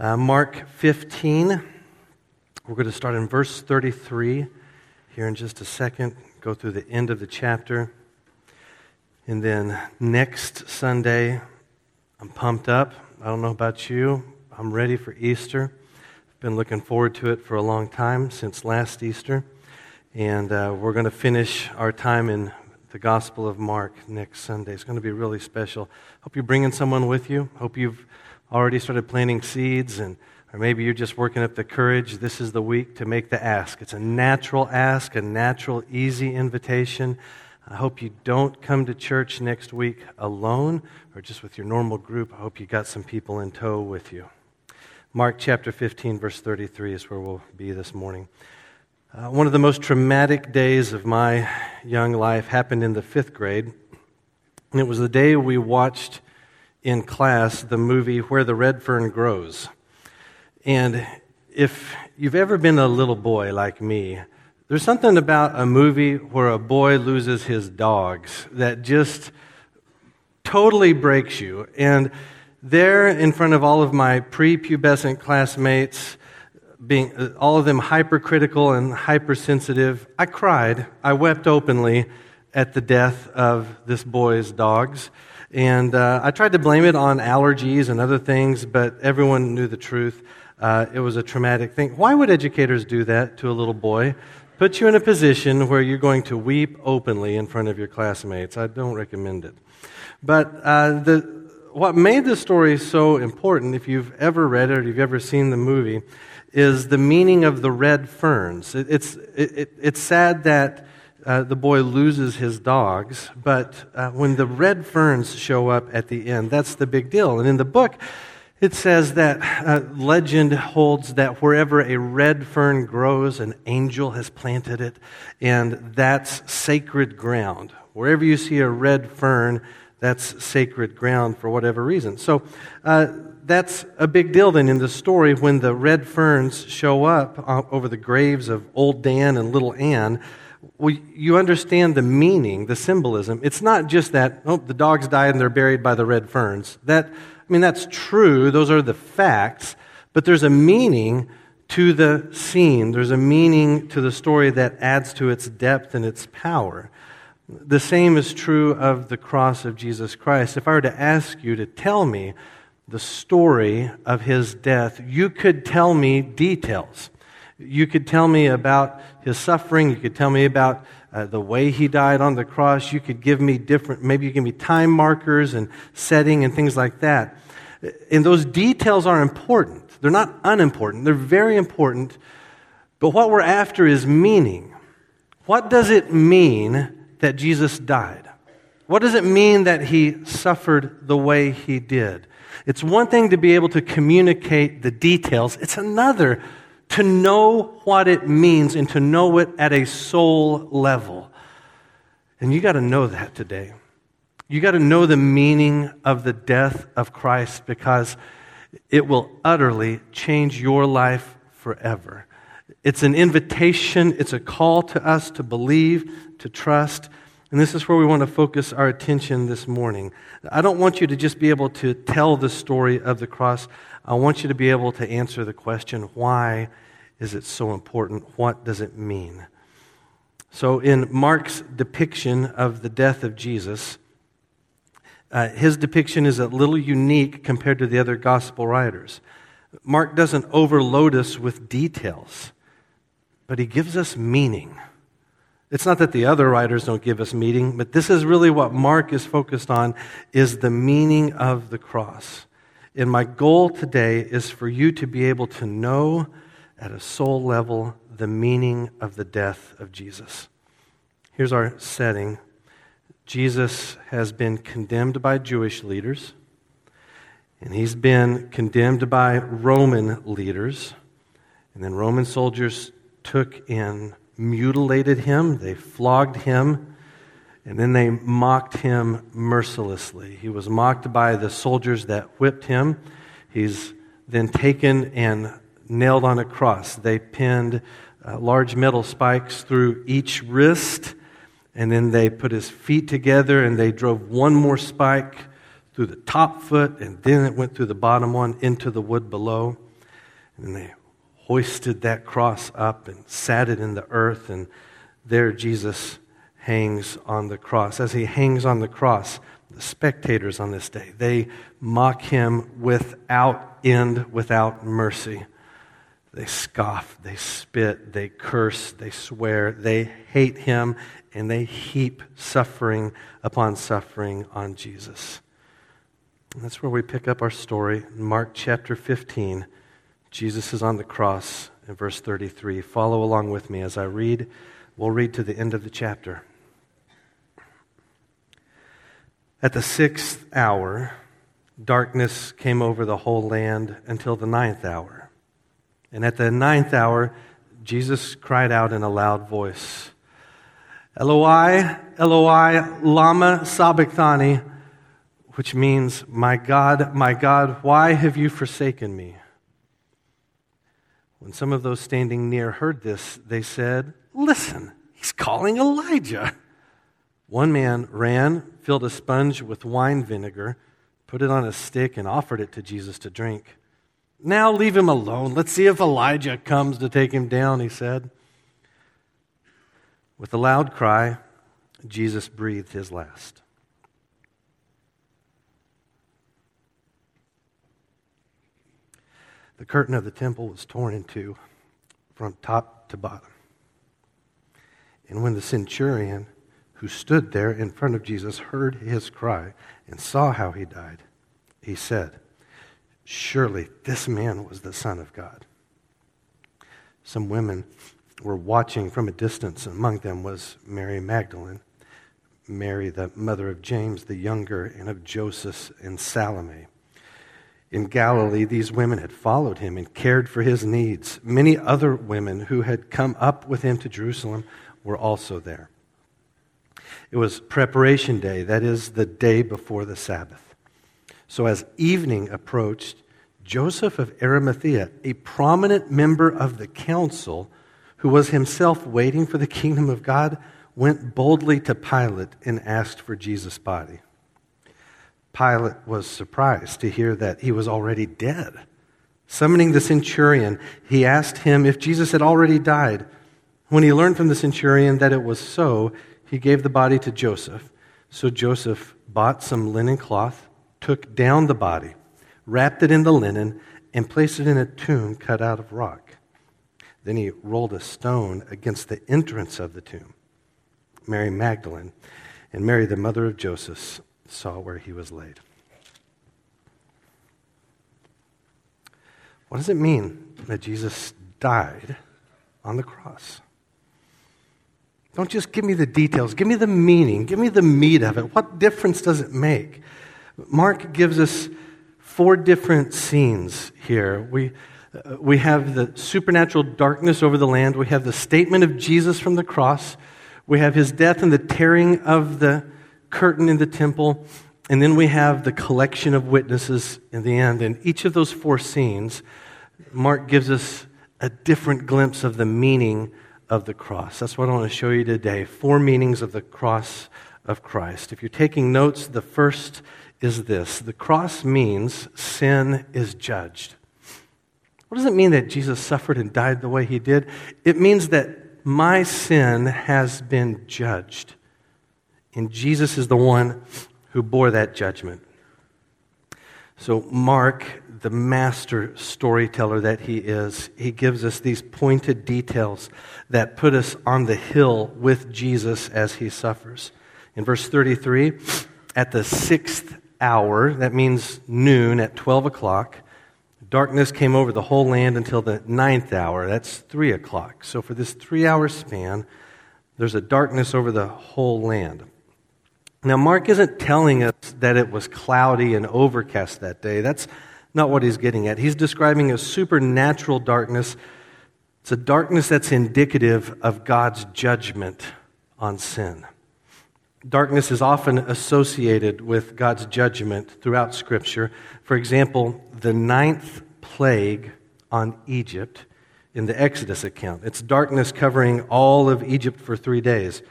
Uh, Mark 15, we're going to start in verse 33 here in just a second, go through the end of the chapter. And then next Sunday, I'm pumped up. I don't know about you. I'm ready for Easter. I've been looking forward to it for a long time, since last Easter. And uh, we're going to finish our time in the Gospel of Mark next Sunday. It's going to be really special. Hope you're bringing someone with you. Hope you've already started planting seeds, and or maybe you're just working up the courage. This is the week to make the ask. It's a natural ask, a natural, easy invitation. I hope you don't come to church next week alone or just with your normal group. I hope you got some people in tow with you. Mark chapter 15, verse 33 is where we'll be this morning. Uh, one of the most traumatic days of my young life happened in the fifth grade. And it was the day we watched in class the movie Where the Red Fern Grows. And if you've ever been a little boy like me, there's something about a movie where a boy loses his dogs that just totally breaks you. And there, in front of all of my prepubescent classmates, being uh, all of them hypercritical and hypersensitive, I cried. I wept openly at the death of this boy's dogs. And uh, I tried to blame it on allergies and other things, but everyone knew the truth. Uh, it was a traumatic thing. Why would educators do that to a little boy? Put you in a position where you're going to weep openly in front of your classmates. I don't recommend it. But uh, the, what made the story so important, if you've ever read it or you've ever seen the movie, is the meaning of the red ferns. It, it's, it, it's sad that uh, the boy loses his dogs, but uh, when the red ferns show up at the end, that's the big deal. And in the book, it says that uh, legend holds that wherever a red fern grows, an angel has planted it, and that's sacred ground. Wherever you see a red fern, that's sacred ground for whatever reason. So uh, that's a big deal then in the story when the red ferns show up uh, over the graves of old Dan and little Ann. Well, you understand the meaning, the symbolism. It's not just that, oh, the dogs died and they're buried by the red ferns. That, I mean, that's true. Those are the facts. But there's a meaning to the scene. There's a meaning to the story that adds to its depth and its power. The same is true of the cross of Jesus Christ. If I were to ask you to tell me the story of his death, you could tell me details. You could tell me about his suffering. You could tell me about uh, the way he died on the cross. You could give me different, maybe you give me time markers and setting and things like that. And those details are important. They're not unimportant, they're very important. But what we're after is meaning. What does it mean that Jesus died? What does it mean that he suffered the way he did? It's one thing to be able to communicate the details, it's another to know what it means and to know it at a soul level. And you got to know that today. You got to know the meaning of the death of Christ because it will utterly change your life forever. It's an invitation, it's a call to us to believe, to trust. And this is where we want to focus our attention this morning. I don't want you to just be able to tell the story of the cross. I want you to be able to answer the question why is it so important? What does it mean? So, in Mark's depiction of the death of Jesus, uh, his depiction is a little unique compared to the other gospel writers. Mark doesn't overload us with details but he gives us meaning. It's not that the other writers don't give us meaning, but this is really what Mark is focused on is the meaning of the cross. And my goal today is for you to be able to know at a soul level the meaning of the death of Jesus. Here's our setting. Jesus has been condemned by Jewish leaders, and he's been condemned by Roman leaders. And then Roman soldiers took and mutilated him, they flogged him, and then they mocked him mercilessly. He was mocked by the soldiers that whipped him. He's then taken and nailed on a cross. They pinned uh, large metal spikes through each wrist, and then they put his feet together and they drove one more spike through the top foot, and then it went through the bottom one into the wood below. And they hoisted that cross up and sat it in the earth, and there Jesus hangs on the cross. As he hangs on the cross, the spectators on this day, they mock him without end, without mercy. They scoff, they spit, they curse, they swear, they hate him, and they heap suffering upon suffering on Jesus. And that's where we pick up our story. Mark chapter 15. Jesus is on the cross in verse 33. Follow along with me as I read. We'll read to the end of the chapter. At the sixth hour, darkness came over the whole land until the ninth hour. And at the ninth hour, Jesus cried out in a loud voice, Eloi, Eloi, lama sabachthani, which means, My God, my God, why have you forsaken me? When some of those standing near heard this, they said, Listen, he's calling Elijah. One man ran, filled a sponge with wine vinegar, put it on a stick, and offered it to Jesus to drink. Now leave him alone. Let's see if Elijah comes to take him down, he said. With a loud cry, Jesus breathed his last. The curtain of the temple was torn in two from top to bottom. And when the centurion who stood there in front of Jesus heard his cry and saw how he died, he said, Surely this man was the Son of God. Some women were watching from a distance. Among them was Mary Magdalene, Mary, the mother of James the younger, and of Joseph and Salome. In Galilee, these women had followed him and cared for his needs. Many other women who had come up with him to Jerusalem were also there. It was preparation day, that is, the day before the Sabbath. So as evening approached, Joseph of Arimathea, a prominent member of the council, who was himself waiting for the kingdom of God, went boldly to Pilate and asked for Jesus' body. Pilate was surprised to hear that he was already dead. Summoning the centurion, he asked him if Jesus had already died. When he learned from the centurion that it was so, he gave the body to Joseph. So Joseph bought some linen cloth, took down the body, wrapped it in the linen, and placed it in a tomb cut out of rock. Then he rolled a stone against the entrance of the tomb. Mary Magdalene and Mary, the mother of Joseph, saw where he was laid. What does it mean that Jesus died on the cross? Don't just give me the details, give me the meaning, give me the meat of it. What difference does it make? Mark gives us four different scenes here. We, uh, we have the supernatural darkness over the land, we have the statement of Jesus from the cross, we have his death and the tearing of the curtain in the temple, and then we have the collection of witnesses in the end. And each of those four scenes, Mark gives us a different glimpse of the meaning of the cross. That's what I want to show you today. Four meanings of the cross of Christ. If you're taking notes, the first is this the cross means sin is judged. What does it mean that Jesus suffered and died the way he did? It means that my sin has been judged. And Jesus is the one who bore that judgment. So, Mark, the master storyteller that he is, he gives us these pointed details that put us on the hill with Jesus as he suffers. In verse 33, at the sixth hour, that means noon at 12 o'clock, darkness came over the whole land until the ninth hour. That's 3 o'clock. So, for this three hour span, there's a darkness over the whole land. Now, Mark isn't telling us that it was cloudy and overcast that day. That's not what he's getting at. He's describing a supernatural darkness. It's a darkness that's indicative of God's judgment on sin. Darkness is often associated with God's judgment throughout Scripture. For example, the ninth plague on Egypt in the Exodus account. It's darkness covering all of Egypt for three days.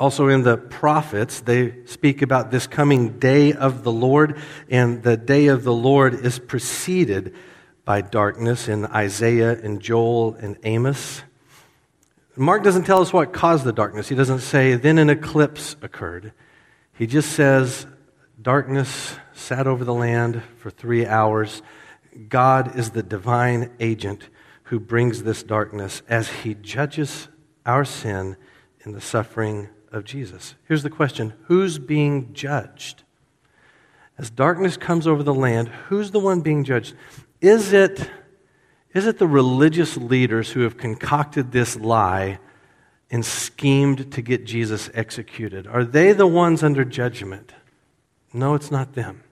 Also, in the prophets, they speak about this coming day of the Lord, and the day of the Lord is preceded by darkness in Isaiah and Joel and Amos. Mark doesn't tell us what caused the darkness. He doesn't say, then an eclipse occurred. He just says, darkness sat over the land for three hours. God is the divine agent who brings this darkness as he judges our sin in the suffering of Jesus. Here's the question Who's being judged? As darkness comes over the land, who's the one being judged? Is it, is it the religious leaders who have concocted this lie and schemed to get Jesus executed? Are they the ones under judgment? No, it's not them.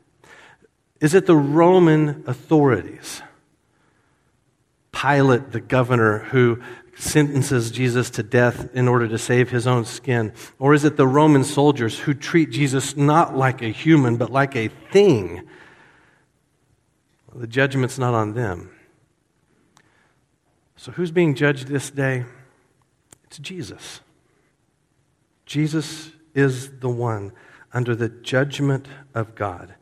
Is it the Roman authorities? Pilate, the governor, who sentences Jesus to death in order to save his own skin? Or is it the Roman soldiers who treat Jesus not like a human, but like a thing? The judgment's not on them. So, who's being judged this day? It's Jesus. Jesus is the one under the judgment of God.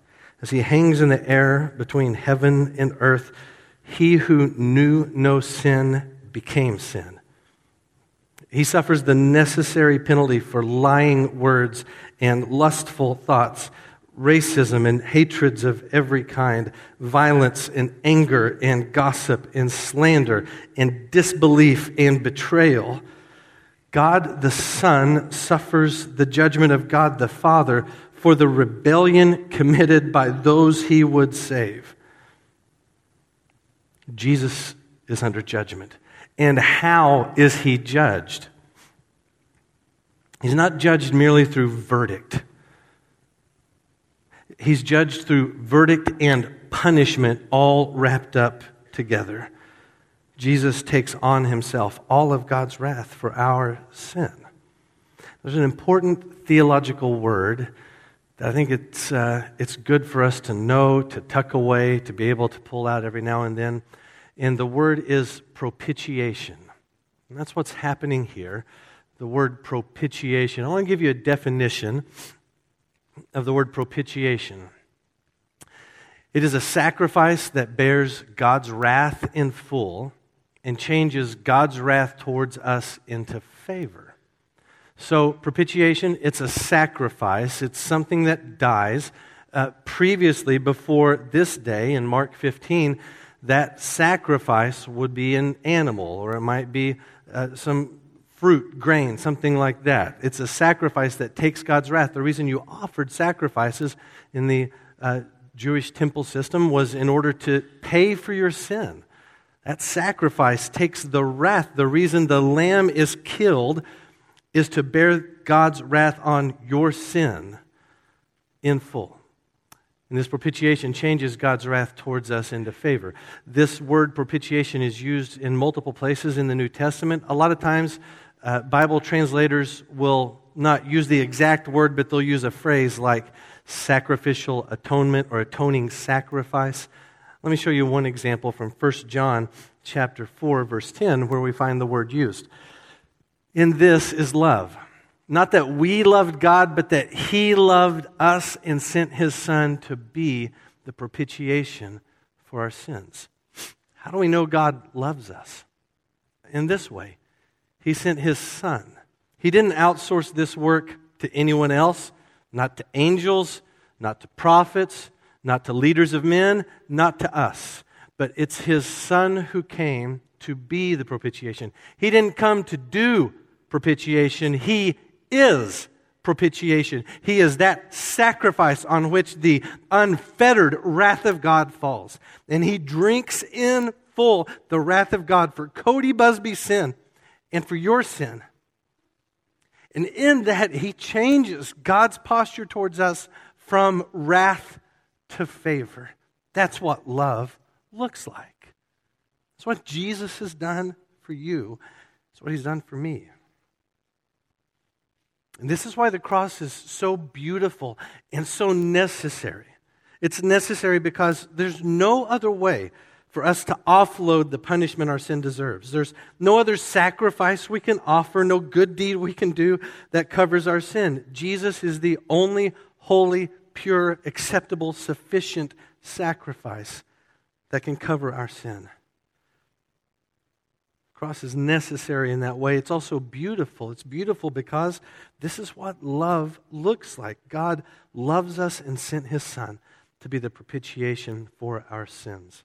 As he hangs in the air between heaven and earth, he who knew no sin became sin. He suffers the necessary penalty for lying words and lustful thoughts racism and hatreds of every kind, violence and anger and gossip and slander and disbelief and betrayal. God the Son suffers the judgment of God the Father for the rebellion committed by those he would save. Jesus is under judgment. And how is he judged? He's not judged merely through verdict he's judged through verdict and punishment all wrapped up together. Jesus takes on himself all of God's wrath for our sin. There's an important theological word that I think it's, uh, it's good for us to know, to tuck away, to be able to pull out every now and then. And the word is propitiation. And that's what's happening here. The word propitiation. I want to give you a definition of the word propitiation. It is a sacrifice that bears God's wrath in full and changes God's wrath towards us into favor. So, propitiation, it's a sacrifice, it's something that dies. Uh, previously, before this day, in Mark 15, that sacrifice would be an animal, or it might be uh, some fruit, grain, something like that. It's a sacrifice that takes God's wrath. The reason you offered sacrifices in the uh, Jewish temple system was in order to pay for your sin. That sacrifice takes the wrath. The reason the lamb is killed is to bear God's wrath on your sin in full. And this propitiation changes God's wrath towards us into favor. This word propitiation is used in multiple places in the New Testament. A lot of times, uh, Bible translators will not use the exact word, but they'll use a phrase like sacrificial atonement or atoning sacrifice. Let me show you one example from 1 John chapter 4 verse 10 where we find the word used. In this is love. Not that we loved God, but that he loved us and sent his son to be the propitiation for our sins. How do we know God loves us? In this way. He sent his son. He didn't outsource this work to anyone else, not to angels, not to prophets, not to leaders of men, not to us. But it's his son who came to be the propitiation. He didn't come to do propitiation, he is propitiation. He is that sacrifice on which the unfettered wrath of God falls. And he drinks in full the wrath of God for Cody Busby's sin and for your sin. And in that, he changes God's posture towards us from wrath to favor. That's what love looks like. It's what Jesus has done for you, it's what he's done for me. And this is why the cross is so beautiful and so necessary. It's necessary because there's no other way for us to offload the punishment our sin deserves. There's no other sacrifice we can offer, no good deed we can do that covers our sin. Jesus is the only holy, pure, acceptable, sufficient sacrifice that can cover our sin. Cross is necessary in that way. It's also beautiful. It's beautiful because this is what love looks like. God loves us and sent his Son to be the propitiation for our sins.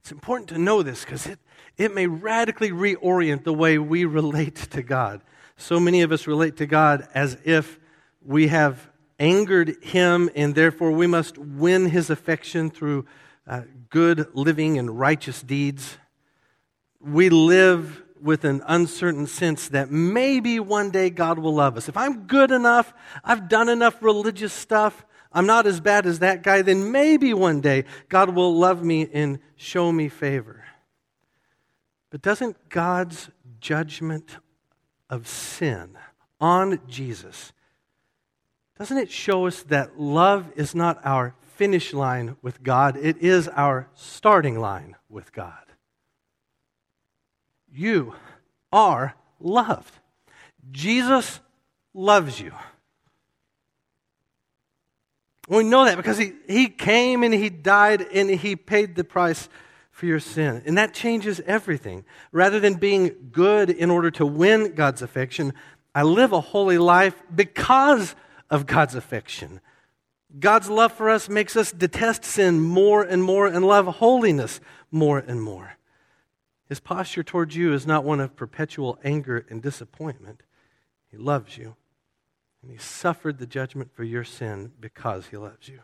It's important to know this because it, it may radically reorient the way we relate to God. So many of us relate to God as if we have angered him and therefore we must win his affection through uh, good living and righteous deeds. We live with an uncertain sense that maybe one day God will love us. If I'm good enough, I've done enough religious stuff, I'm not as bad as that guy, then maybe one day God will love me and show me favor. But doesn't God's judgment of sin on Jesus, doesn't it show us that love is not our finish line with God, it is our starting line with God? You are loved. Jesus loves you. We know that because he, he came and he died and he paid the price for your sin. And that changes everything. Rather than being good in order to win God's affection, I live a holy life because of God's affection. God's love for us makes us detest sin more and more and love holiness more and more. His posture towards you is not one of perpetual anger and disappointment. He loves you. And he suffered the judgment for your sin because he loves you.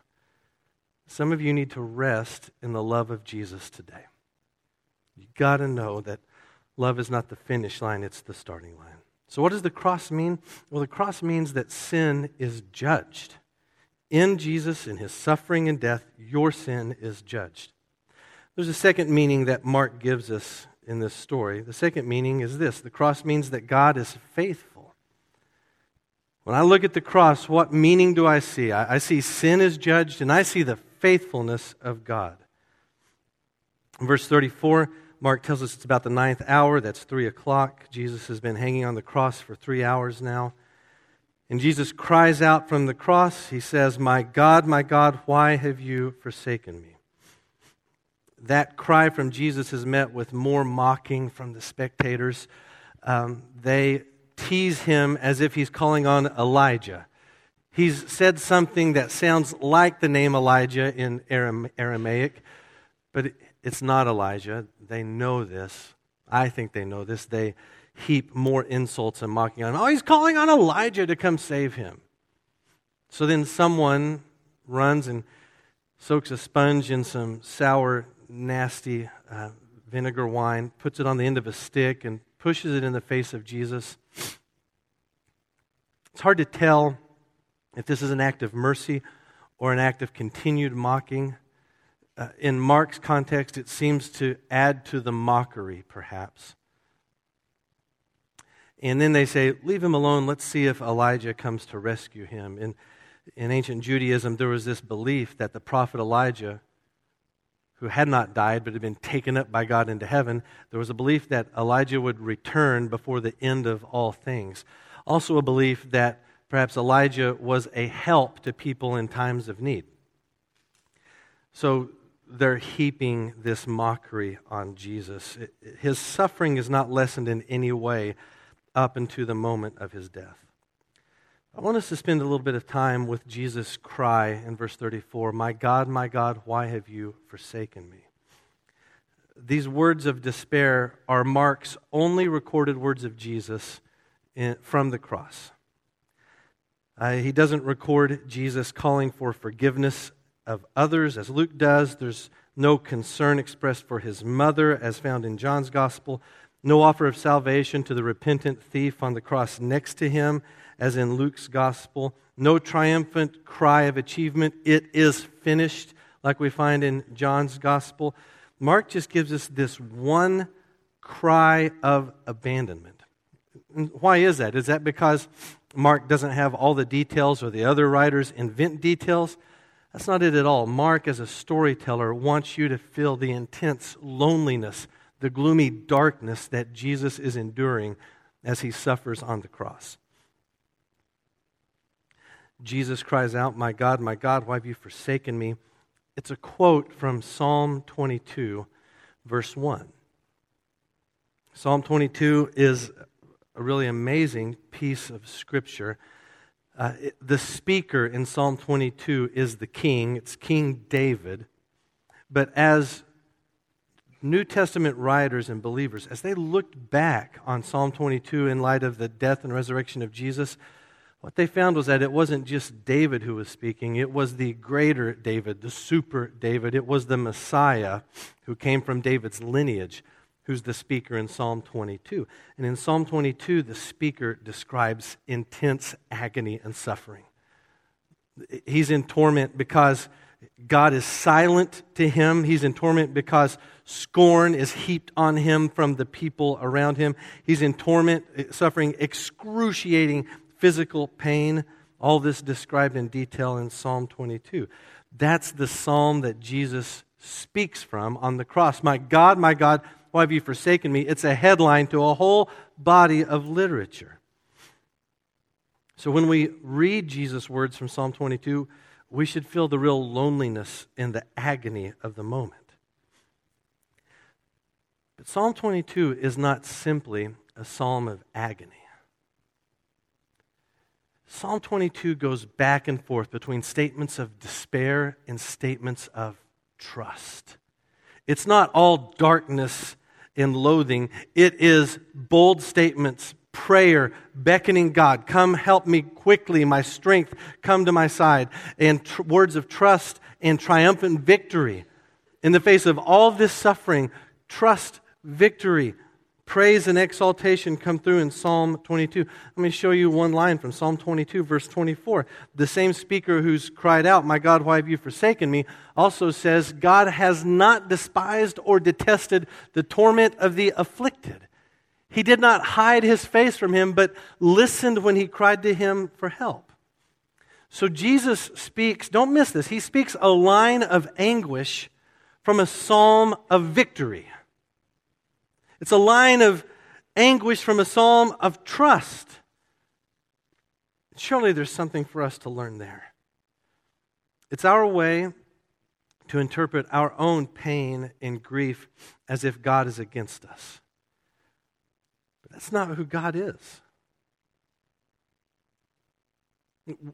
Some of you need to rest in the love of Jesus today. You got to know that love is not the finish line, it's the starting line. So, what does the cross mean? Well, the cross means that sin is judged. In Jesus, in his suffering and death, your sin is judged. There's a second meaning that Mark gives us in this story. The second meaning is this the cross means that God is faithful. When I look at the cross, what meaning do I see? I, I see sin is judged, and I see the faithfulness of God. In verse 34, Mark tells us it's about the ninth hour. That's three o'clock. Jesus has been hanging on the cross for three hours now. And Jesus cries out from the cross. He says, My God, my God, why have you forsaken me? That cry from Jesus is met with more mocking from the spectators. Um, they tease him as if he's calling on Elijah. He's said something that sounds like the name Elijah in Aramaic, but it's not Elijah. They know this. I think they know this. They heap more insults and mocking on him. Oh, he's calling on Elijah to come save him. So then someone runs and soaks a sponge in some sour, nasty uh, vinegar wine, puts it on the end of a stick, and pushes it in the face of Jesus. It's hard to tell if this is an act of mercy or an act of continued mocking. Uh, in Mark's context, it seems to add to the mockery, perhaps. And then they say, Leave him alone. Let's see if Elijah comes to rescue him. In, in ancient Judaism, there was this belief that the prophet Elijah who had not died but had been taken up by God into heaven, there was a belief that Elijah would return before the end of all things. Also, a belief that perhaps Elijah was a help to people in times of need. So they're heaping this mockery on Jesus. His suffering is not lessened in any way up until the moment of his death. I want us to spend a little bit of time with Jesus' cry in verse 34 My God, my God, why have you forsaken me? These words of despair are Mark's only recorded words of Jesus in, from the cross. Uh, he doesn't record Jesus calling for forgiveness of others as Luke does. There's no concern expressed for his mother as found in John's gospel. No offer of salvation to the repentant thief on the cross next to him as in Luke's gospel. No triumphant cry of achievement. It is finished, like we find in John's gospel. Mark just gives us this one cry of abandonment. why is that? Is that because Mark doesn't have all the details or the other writers invent details? That's not it at all. Mark, as a storyteller, wants you to feel the intense loneliness, the gloomy darkness that Jesus is enduring as he suffers on the cross. Jesus cries out, My God, my God, why have you forsaken me? It's a quote from Psalm 22, verse 1. Psalm 22 is a really amazing piece of scripture. Uh, it, the speaker in Psalm 22 is the king, it's King David. But as New Testament writers and believers, as they looked back on Psalm 22 in light of the death and resurrection of Jesus, what they found was that it wasn't just David who was speaking, it was the greater David, the super David. It was the Messiah who came from David's lineage who's the speaker in Psalm 22. And in Psalm 22, the speaker describes intense agony and suffering. He's in torment because God is silent to him. He's in torment because scorn is heaped on him from the people around him. He's in torment, suffering excruciating physical pain. All this described in detail in Psalm 22. That's the psalm that Jesus speaks from on the cross. My God, my God, why have you forsaken me? It's a headline to a whole body of literature. So when we read Jesus' words from Psalm 22, we should feel the real loneliness and the agony of the moment. But Psalm 22 is not simply a psalm of agony. Psalm 22 goes back and forth between statements of despair and statements of trust. It's not all darkness and loathing, it is bold statements, prayer, beckoning God, come help me quickly, my strength, come to my side, and tr- words of trust and triumphant victory. In the face of all this suffering, trust victory. Praise and exaltation come through in Psalm 22. Let me show you one line from Psalm 22, verse 24. The same speaker who's cried out, My God, why have you forsaken me? also says, God has not despised or detested the torment of the afflicted. He did not hide his face from him, but listened when he cried to him for help. So Jesus speaks, don't miss this, he speaks a line of anguish from a psalm of victory. It's a line of anguish from a psalm of trust. Surely there's something for us to learn there. It's our way to interpret our own pain and grief as if God is against us. But that's not who God is.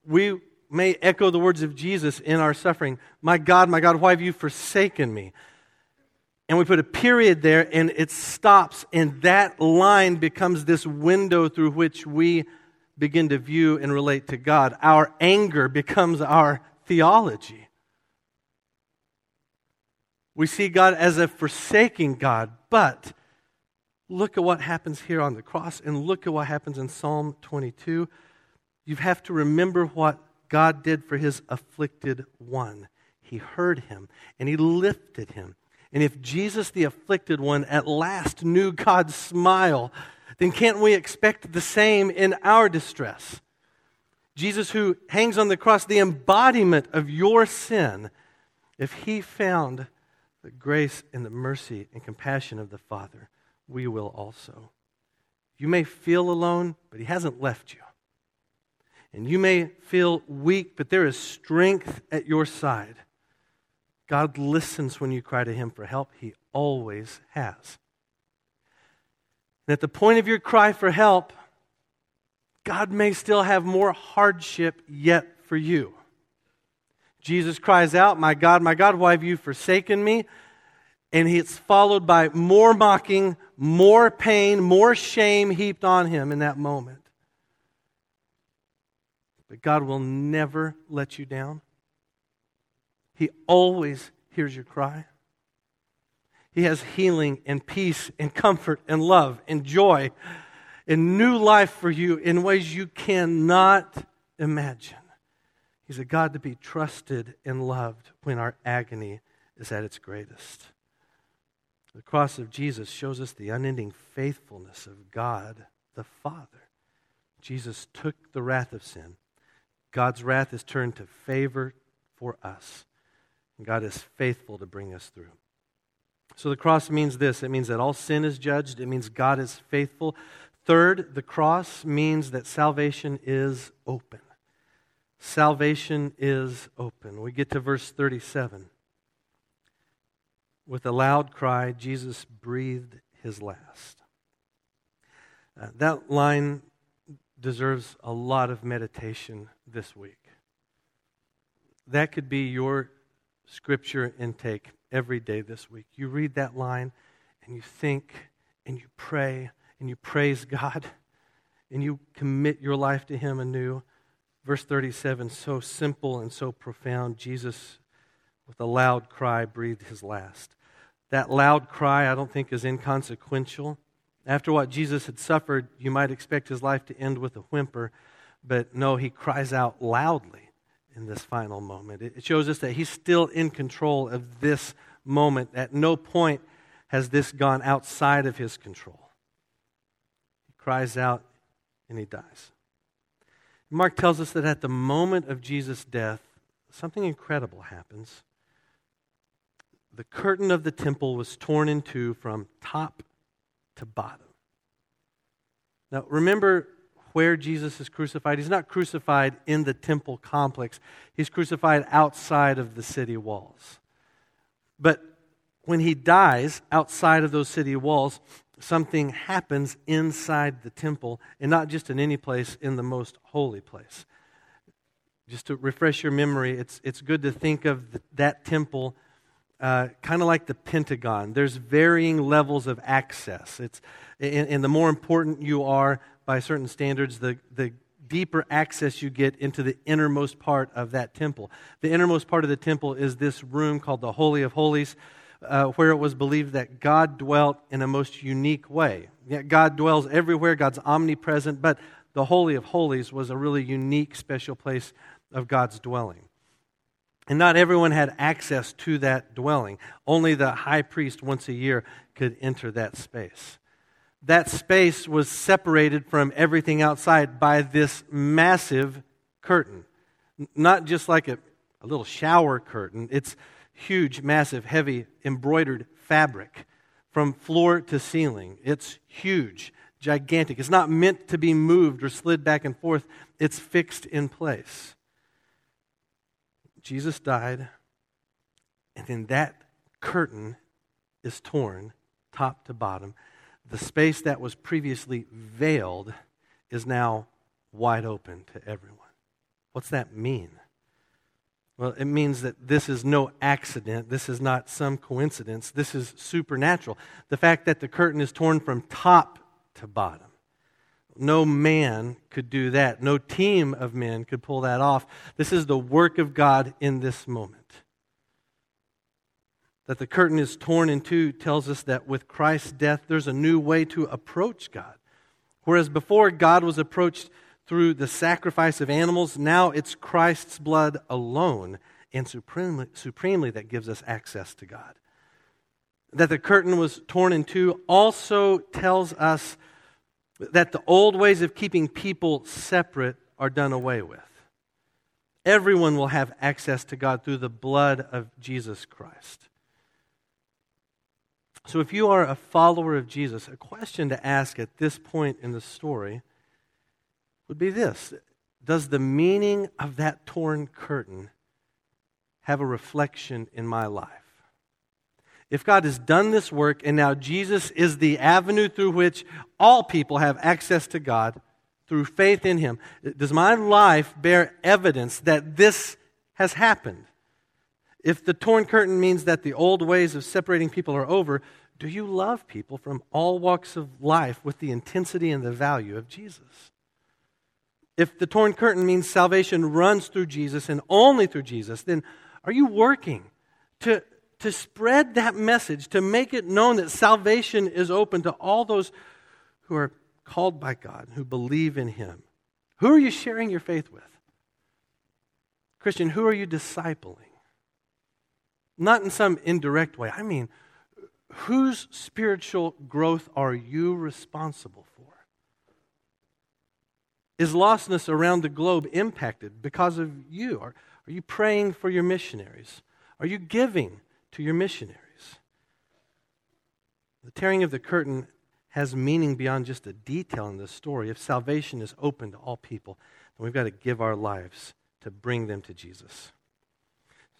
We may echo the words of Jesus in our suffering My God, my God, why have you forsaken me? And we put a period there and it stops and that line becomes this window through which we begin to view and relate to God. Our anger becomes our theology. We see God as a forsaking God, but look at what happens here on the cross and look at what happens in Psalm 22. You have to remember what God did for his afflicted one. He heard him and he lifted him and if Jesus, the afflicted one, at last knew God's smile, then can't we expect the same in our distress? Jesus, who hangs on the cross, the embodiment of your sin, if he found the grace and the mercy and compassion of the Father, we will also. You may feel alone, but he hasn't left you. And you may feel weak, but there is strength at your side. God listens when you cry to Him for help. He always has. And at the point of your cry for help, God may still have more hardship yet for you. Jesus cries out, My God, my God, why have you forsaken me? And it's followed by more mocking, more pain, more shame heaped on him in that moment. But God will never let you down. He always hears your cry. He has healing and peace and comfort and love and joy and new life for you in ways you cannot imagine. He's a God to be trusted and loved when our agony is at its greatest. The cross of Jesus shows us the unending faithfulness of God the Father. Jesus took the wrath of sin. God's wrath is turned to favor for us. God is faithful to bring us through. So the cross means this it means that all sin is judged, it means God is faithful. Third, the cross means that salvation is open. Salvation is open. We get to verse 37. With a loud cry, Jesus breathed his last. Uh, that line deserves a lot of meditation this week. That could be your scripture intake every day this week. You read that line and you think and you pray and you praise God and you commit your life to Him anew. Verse 37, so simple and so profound. Jesus, with a loud cry, breathed his last. That loud cry, I don't think, is inconsequential. After what Jesus had suffered, you might expect his life to end with a whimper, but no, he cries out loudly in this final moment. It shows us that he's still in control of this moment. At no point has this gone outside of his control. He cries out and he dies. Mark tells us that at the moment of Jesus' death, something incredible happens. The curtain of the temple was torn in two from top to bottom. Now, remember where Jesus is crucified? He's not crucified in the temple complex, he's crucified outside of the city walls. But when he dies outside of those city walls, something happens inside the temple, and not just in any place, in the most holy place. Just to refresh your memory, it's, it's good to think of the, that temple uh, kind of like the Pentagon. There's varying levels of access. It's, and, and the more important you are by certain standards, the, the deeper access you get into the innermost part of that temple. The innermost part of the temple is this room called the Holy of Holies uh, where it was believed that God dwelt in a most unique way. Yet God dwells everywhere, God's omnipresent, but the Holy of Holies was a really unique, special place of God's dwelling. And not everyone had access to that dwelling. Only the high priest once a year could enter that space. That space was separated from everything outside by this massive curtain. Not just like a, a little shower curtain, it's huge, massive, heavy embroidered fabric from floor to ceiling. It's huge, gigantic. It's not meant to be moved or slid back and forth, it's fixed in place. Jesus died, and then that curtain is torn top to bottom. The space that was previously veiled is now wide open to everyone. What's that mean? Well, it means that this is no accident. This is not some coincidence. This is supernatural. The fact that the curtain is torn from top to bottom. No man could do that. No team of men could pull that off. This is the work of God in this moment. That the curtain is torn in two tells us that with Christ's death, there's a new way to approach God. Whereas before, God was approached through the sacrifice of animals. Now it's Christ's blood alone and supremely, supremely that gives us access to God. That the curtain was torn in two also tells us that the old ways of keeping people separate are done away with. Everyone will have access to God through the blood of Jesus Christ. So, if you are a follower of Jesus, a question to ask at this point in the story would be this Does the meaning of that torn curtain have a reflection in my life? If God has done this work and now Jesus is the avenue through which all people have access to God through faith in Him, does my life bear evidence that this has happened? If the torn curtain means that the old ways of separating people are over, do you love people from all walks of life with the intensity and the value of Jesus? if the torn curtain means salvation runs through Jesus and only through Jesus, then are you working to, to spread that message, to make it known that salvation is open to all those who are called by God, who believe in Him? Who are you sharing your faith with? Christian, who are you discipling? Not in some indirect way. I mean, whose spiritual growth are you responsible for? Is lostness around the globe impacted because of you? Are, Are you praying for your missionaries? Are you giving to your missionaries? The tearing of the curtain has meaning beyond just a detail in this story. If salvation is open to all people, then we've got to give our lives to bring them to Jesus.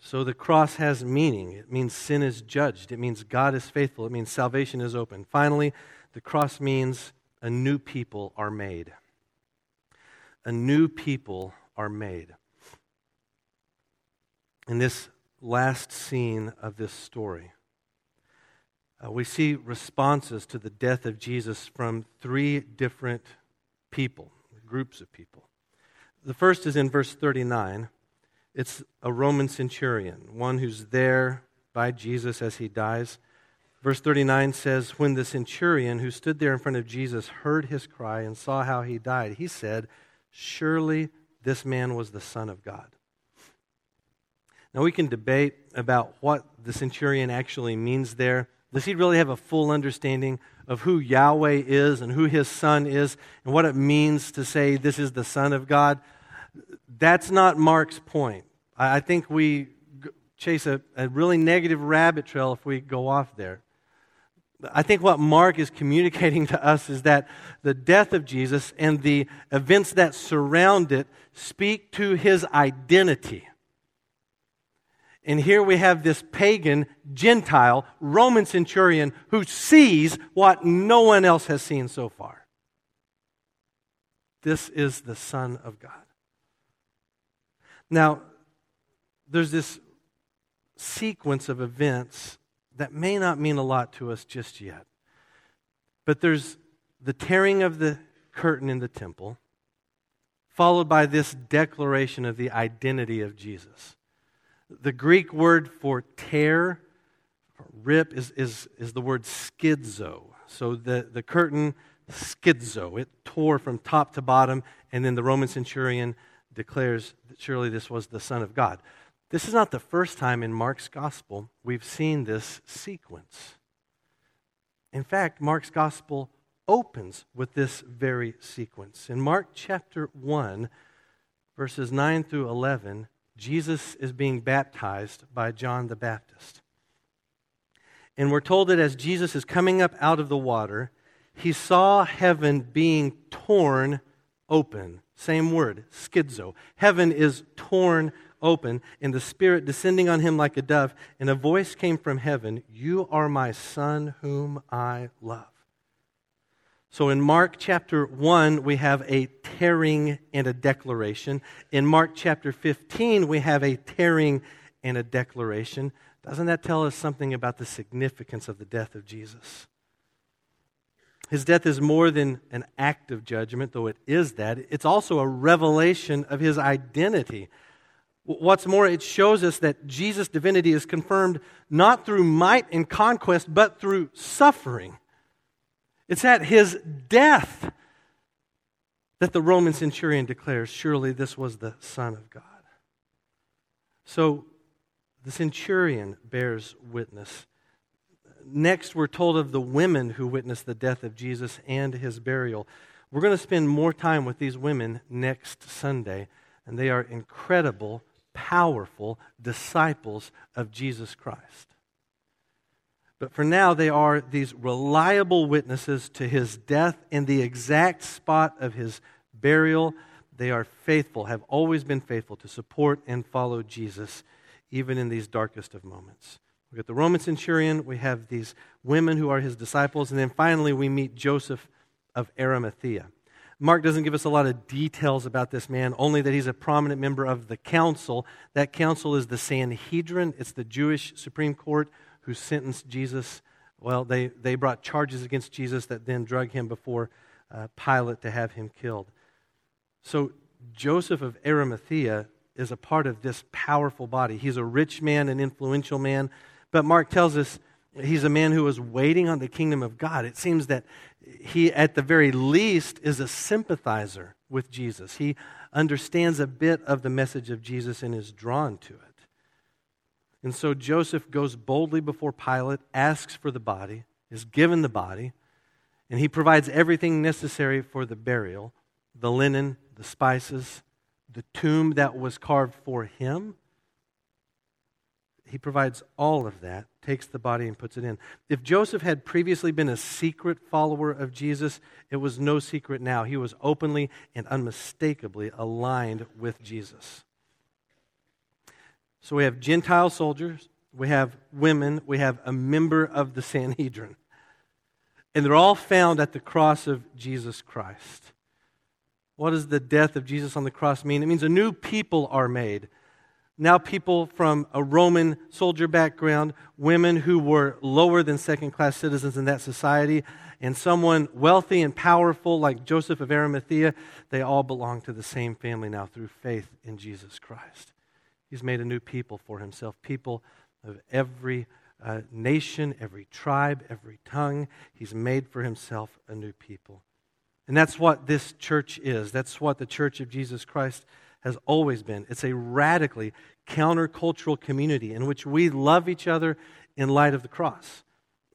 So the cross has meaning. It means sin is judged. It means God is faithful. It means salvation is open. Finally, the cross means a new people are made. A new people are made. In this last scene of this story, uh, we see responses to the death of Jesus from three different people, groups of people. The first is in verse 39. It's a Roman centurion, one who's there by Jesus as he dies. Verse 39 says, When the centurion who stood there in front of Jesus heard his cry and saw how he died, he said, Surely this man was the Son of God. Now, we can debate about what the centurion actually means there. Does he really have a full understanding of who Yahweh is and who his son is and what it means to say this is the Son of God? That's not Mark's point. I think we chase a, a really negative rabbit trail if we go off there. I think what Mark is communicating to us is that the death of Jesus and the events that surround it speak to his identity. And here we have this pagan, Gentile, Roman centurion who sees what no one else has seen so far. This is the Son of God. Now, there's this sequence of events that may not mean a lot to us just yet. But there's the tearing of the curtain in the temple, followed by this declaration of the identity of Jesus. The Greek word for tear, rip, is, is, is the word schizo. So the, the curtain, schizo, it tore from top to bottom, and then the Roman centurion declares that surely this was the Son of God. This is not the first time in Mark's gospel we've seen this sequence. In fact, Mark's gospel opens with this very sequence. In Mark chapter 1, verses 9 through 11, Jesus is being baptized by John the Baptist. And we're told that as Jesus is coming up out of the water, he saw heaven being torn open. Same word, schizo. Heaven is torn open, and the Spirit descending on him like a dove, and a voice came from heaven You are my Son, whom I love. So in Mark chapter 1, we have a tearing and a declaration. In Mark chapter 15, we have a tearing and a declaration. Doesn't that tell us something about the significance of the death of Jesus? His death is more than an act of judgment, though it is that. It's also a revelation of his identity. What's more, it shows us that Jesus' divinity is confirmed not through might and conquest, but through suffering. It's at his death that the Roman centurion declares, Surely this was the Son of God. So the centurion bears witness. Next, we're told of the women who witnessed the death of Jesus and his burial. We're going to spend more time with these women next Sunday, and they are incredible, powerful disciples of Jesus Christ. But for now, they are these reliable witnesses to his death in the exact spot of his burial. They are faithful, have always been faithful to support and follow Jesus, even in these darkest of moments. We got the Roman centurion, we have these women who are his disciples, and then finally we meet Joseph of Arimathea. Mark doesn't give us a lot of details about this man, only that he's a prominent member of the council. That council is the Sanhedrin, it's the Jewish Supreme Court who sentenced Jesus. Well, they, they brought charges against Jesus that then drug him before uh, Pilate to have him killed. So, Joseph of Arimathea is a part of this powerful body. He's a rich man, an influential man, but Mark tells us he's a man who was waiting on the kingdom of God. It seems that he, at the very least, is a sympathizer with Jesus. He understands a bit of the message of Jesus and is drawn to it. And so Joseph goes boldly before Pilate, asks for the body, is given the body, and he provides everything necessary for the burial the linen, the spices, the tomb that was carved for him, he provides all of that, takes the body and puts it in. If Joseph had previously been a secret follower of Jesus, it was no secret now. He was openly and unmistakably aligned with Jesus. So we have Gentile soldiers, we have women, we have a member of the Sanhedrin. And they're all found at the cross of Jesus Christ. What does the death of Jesus on the cross mean? It means a new people are made. Now, people from a Roman soldier background, women who were lower than second class citizens in that society, and someone wealthy and powerful like Joseph of Arimathea, they all belong to the same family now through faith in Jesus Christ. He's made a new people for himself, people of every uh, nation, every tribe, every tongue. He's made for himself a new people. And that's what this church is. That's what the church of Jesus Christ has always been. It's a radically countercultural community in which we love each other in light of the cross.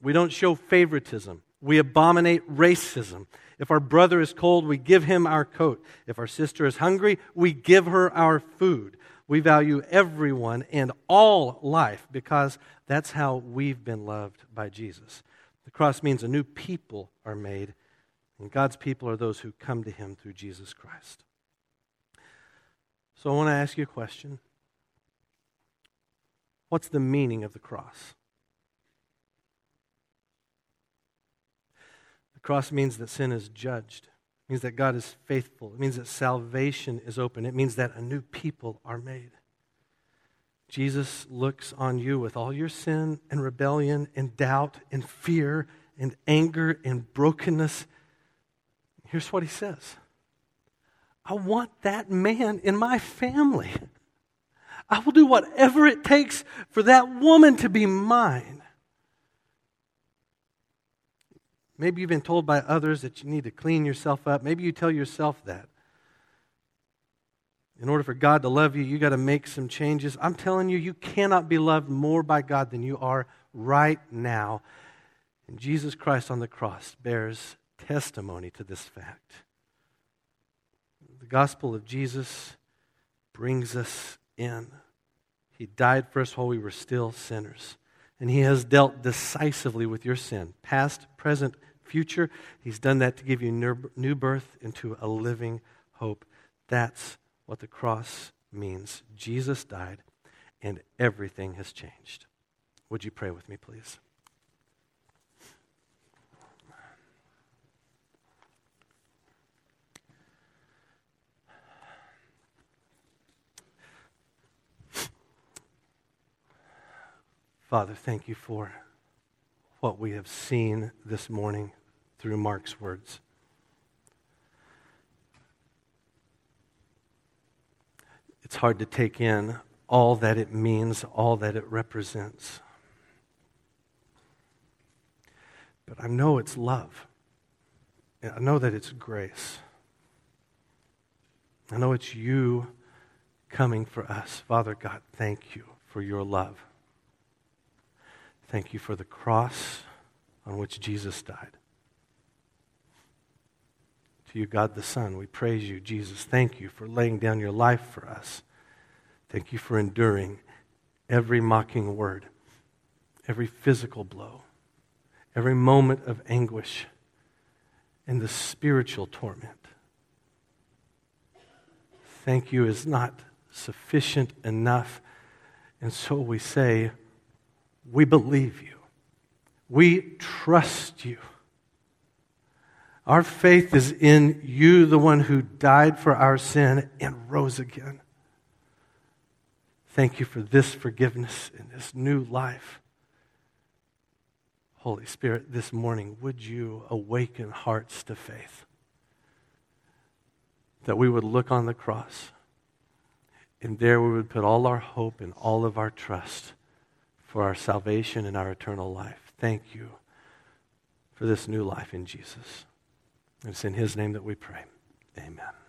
We don't show favoritism. We abominate racism. If our brother is cold, we give him our coat. If our sister is hungry, we give her our food. We value everyone and all life because that's how we've been loved by Jesus. The cross means a new people are made, and God's people are those who come to him through Jesus Christ. So I want to ask you a question. What's the meaning of the cross? The cross means that sin is judged It means that God is faithful. It means that salvation is open. It means that a new people are made. Jesus looks on you with all your sin and rebellion and doubt and fear and anger and brokenness. Here's what he says I want that man in my family. I will do whatever it takes for that woman to be mine. Maybe you've been told by others that you need to clean yourself up. Maybe you tell yourself that. In order for God to love you, you got to make some changes. I'm telling you, you cannot be loved more by God than you are right now. And Jesus Christ on the cross bears testimony to this fact. Gospel of Jesus brings us in. He died for us while we were still sinners and He has dealt decisively with your sin, past, present, future. He's done that to give you new birth into a living hope. That's what the cross means. Jesus died, and everything has changed. Would you pray with me, please? Father, thank you for what we have seen this morning through Mark's words. It's hard to take in all that it means, all that it represents. But I know it's love. I know that it's grace. I know it's you coming for us. Father God, thank you for your love. Thank you for the cross on which Jesus died. To you, God the Son, we praise you, Jesus. Thank you for laying down your life for us. Thank you for enduring every mocking word, every physical blow, every moment of anguish, and the spiritual torment. Thank you is not sufficient enough. And so we say, we believe you. We trust you. Our faith is in you, the one who died for our sin and rose again. Thank you for this forgiveness and this new life. Holy Spirit, this morning, would you awaken hearts to faith? That we would look on the cross, and there we would put all our hope and all of our trust for our salvation and our eternal life. Thank you for this new life in Jesus. It's in His name that we pray. Amen.